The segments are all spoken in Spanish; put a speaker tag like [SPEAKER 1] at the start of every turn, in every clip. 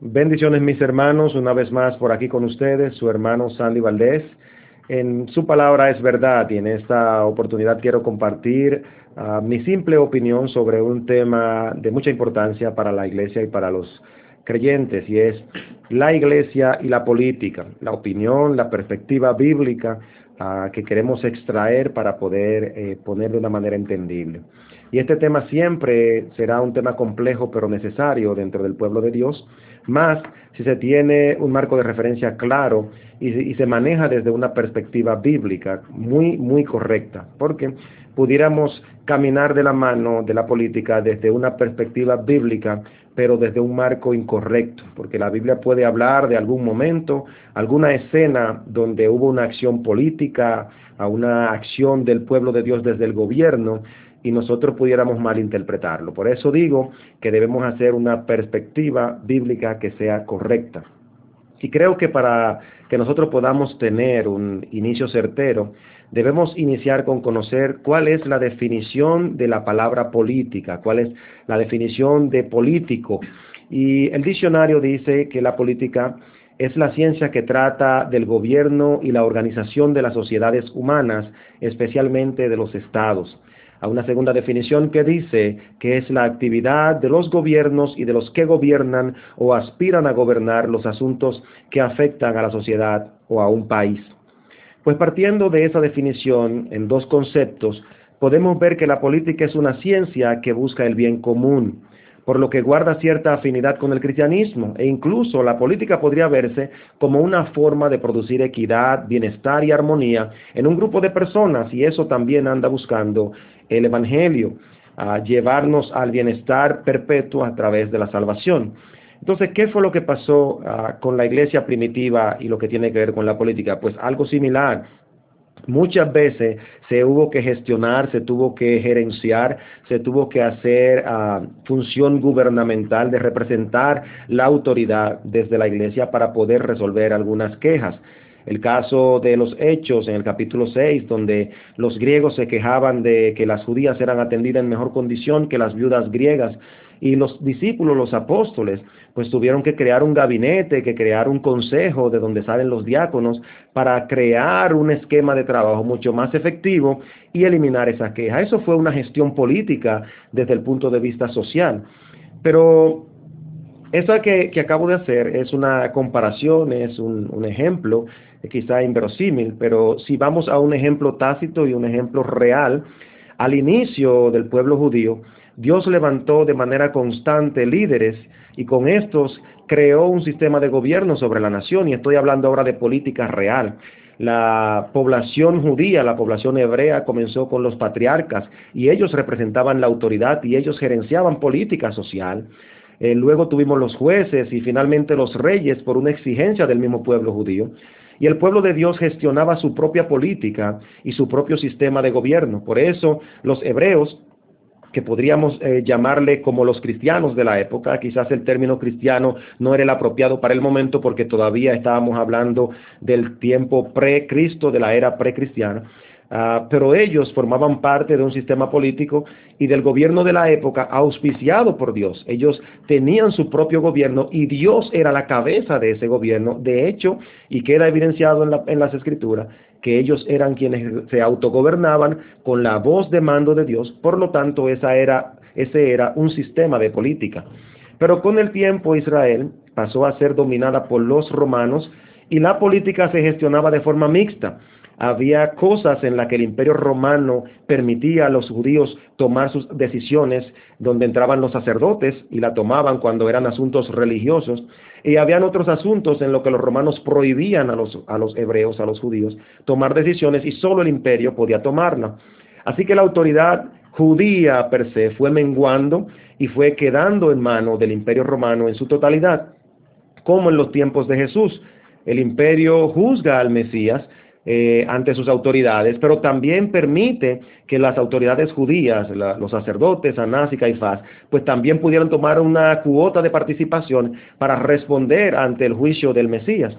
[SPEAKER 1] Bendiciones mis hermanos, una vez más por aquí con ustedes, su hermano Sandy Valdés. En su palabra es verdad y en esta oportunidad quiero compartir uh, mi simple opinión sobre un tema de mucha importancia para la iglesia y para los creyentes y es la iglesia y la política, la opinión, la perspectiva bíblica que queremos extraer para poder eh, poner de una manera entendible. Y este tema siempre será un tema complejo pero necesario dentro del pueblo de Dios más si se tiene un marco de referencia claro y, se maneja desde una perspectiva bíblica muy, muy correcta, porque pudiéramos caminar de la mano de la política desde una perspectiva bíblica, pero desde un marco incorrecto, porque la Biblia puede hablar de algún momento, alguna escena donde hubo una acción política, a una acción del pueblo de Dios desde el gobierno, y nosotros pudiéramos malinterpretarlo. Por eso digo que debemos hacer una perspectiva bíblica que sea correcta. Y creo que para que nosotros podamos tener un inicio certero, debemos iniciar con conocer cuál es la definición de la palabra política, cuál es la definición de político. Y el diccionario dice que la política es la ciencia que trata del gobierno y la organización de las sociedades humanas, especialmente de los estados a una segunda definición que dice que es la actividad de los gobiernos y de los que gobiernan o aspiran a gobernar los asuntos que afectan a la sociedad o a un país. Pues partiendo de esa definición en dos conceptos, podemos ver que la política es una ciencia que busca el bien común, por lo que guarda cierta afinidad con el cristianismo e incluso la política podría verse como una forma de producir equidad, bienestar y armonía en un grupo de personas y eso también anda buscando el Evangelio, a llevarnos al bienestar perpetuo a través de la salvación. Entonces, ¿qué fue lo que pasó uh, con la iglesia primitiva y lo que tiene que ver con la política? Pues algo similar. Muchas veces se hubo que gestionar, se tuvo que gerenciar, se tuvo que hacer uh, función gubernamental de representar la autoridad desde la iglesia para poder resolver algunas quejas. El caso de los hechos en el capítulo 6, donde los griegos se quejaban de que las judías eran atendidas en mejor condición que las viudas griegas. Y los discípulos, los apóstoles, pues tuvieron que crear un gabinete, que crear un consejo de donde salen los diáconos para crear un esquema de trabajo mucho más efectivo y eliminar esa queja. Eso fue una gestión política desde el punto de vista social. Pero que, que acabo de hacer es una comparación, es un, un ejemplo quizá inverosímil, pero si vamos a un ejemplo tácito y un ejemplo real, al inicio del pueblo judío, Dios levantó de manera constante líderes y con estos creó un sistema de gobierno sobre la nación y estoy hablando ahora de política real. La población judía, la población hebrea comenzó con los patriarcas y ellos representaban la autoridad y ellos gerenciaban política social. Eh, luego tuvimos los jueces y finalmente los reyes por una exigencia del mismo pueblo judío. Y el pueblo de Dios gestionaba su propia política y su propio sistema de gobierno. Por eso los hebreos, que podríamos eh, llamarle como los cristianos de la época, quizás el término cristiano no era el apropiado para el momento porque todavía estábamos hablando del tiempo pre-Cristo, de la era pre-cristiana, Uh, pero ellos formaban parte de un sistema político y del gobierno de la época auspiciado por Dios. Ellos tenían su propio gobierno y Dios era la cabeza de ese gobierno. De hecho, y queda evidenciado en, la, en las escrituras, que ellos eran quienes se autogobernaban con la voz de mando de Dios. Por lo tanto, ese era un sistema de política. Pero con el tiempo Israel pasó a ser dominada por los romanos y la política se gestionaba de forma mixta había cosas en las que el imperio romano permitía a los judíos tomar sus decisiones, donde entraban los sacerdotes y la tomaban cuando eran asuntos religiosos, y habían otros asuntos en los que los romanos prohibían a los, a los hebreos, a los judíos, tomar decisiones y solo el imperio podía tomarla. Así que la autoridad judía per se fue menguando y fue quedando en mano del imperio romano en su totalidad, como en los tiempos de Jesús. El imperio juzga al Mesías, eh, ante sus autoridades, pero también permite que las autoridades judías, los sacerdotes, Anás y Caifás, pues también pudieran tomar una cuota de participación para responder ante el juicio del Mesías.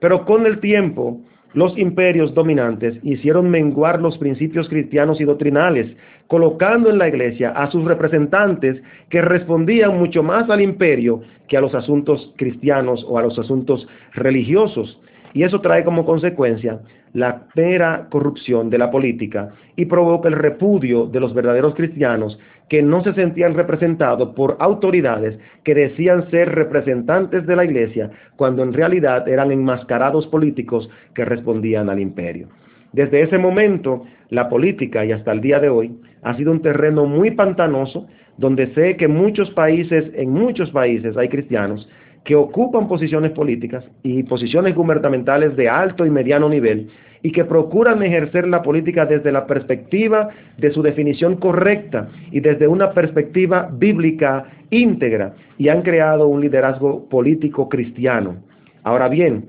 [SPEAKER 1] Pero con el tiempo, los imperios dominantes hicieron menguar los principios cristianos y doctrinales, colocando en la iglesia a sus representantes que respondían mucho más al imperio que a los asuntos cristianos o a los asuntos religiosos. Y eso trae como consecuencia la mera corrupción de la política y provoca el repudio de los verdaderos cristianos que no se sentían representados por autoridades que decían ser representantes de la iglesia cuando en realidad eran enmascarados políticos que respondían al imperio. Desde ese momento, la política y hasta el día de hoy ha sido un terreno muy pantanoso donde sé que muchos países, en muchos países hay cristianos que ocupan posiciones políticas y posiciones gubernamentales de alto y mediano nivel y que procuran ejercer la política desde la perspectiva de su definición correcta y desde una perspectiva bíblica íntegra y han creado un liderazgo político cristiano. Ahora bien,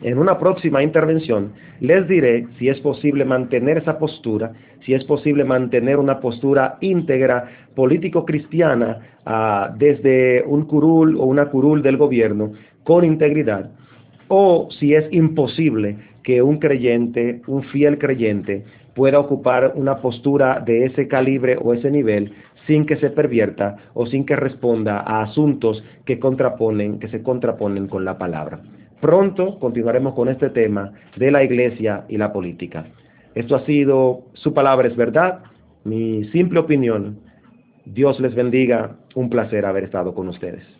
[SPEAKER 1] en una próxima intervención les diré si es posible mantener esa postura, si es posible mantener una postura íntegra político-cristiana ah, desde un curul o una curul del gobierno con integridad, o si es imposible que un creyente, un fiel creyente, pueda ocupar una postura de ese calibre o ese nivel sin que se pervierta o sin que responda a asuntos que contraponen, que se contraponen con la palabra. Pronto continuaremos con este tema de la iglesia y la política. Esto ha sido su palabra es verdad, mi simple opinión. Dios les bendiga, un placer haber estado con ustedes.